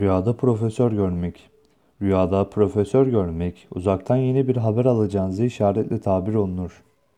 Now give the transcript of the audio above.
Rüyada profesör görmek. Rüyada profesör görmek, uzaktan yeni bir haber alacağınızı işaretle tabir olunur.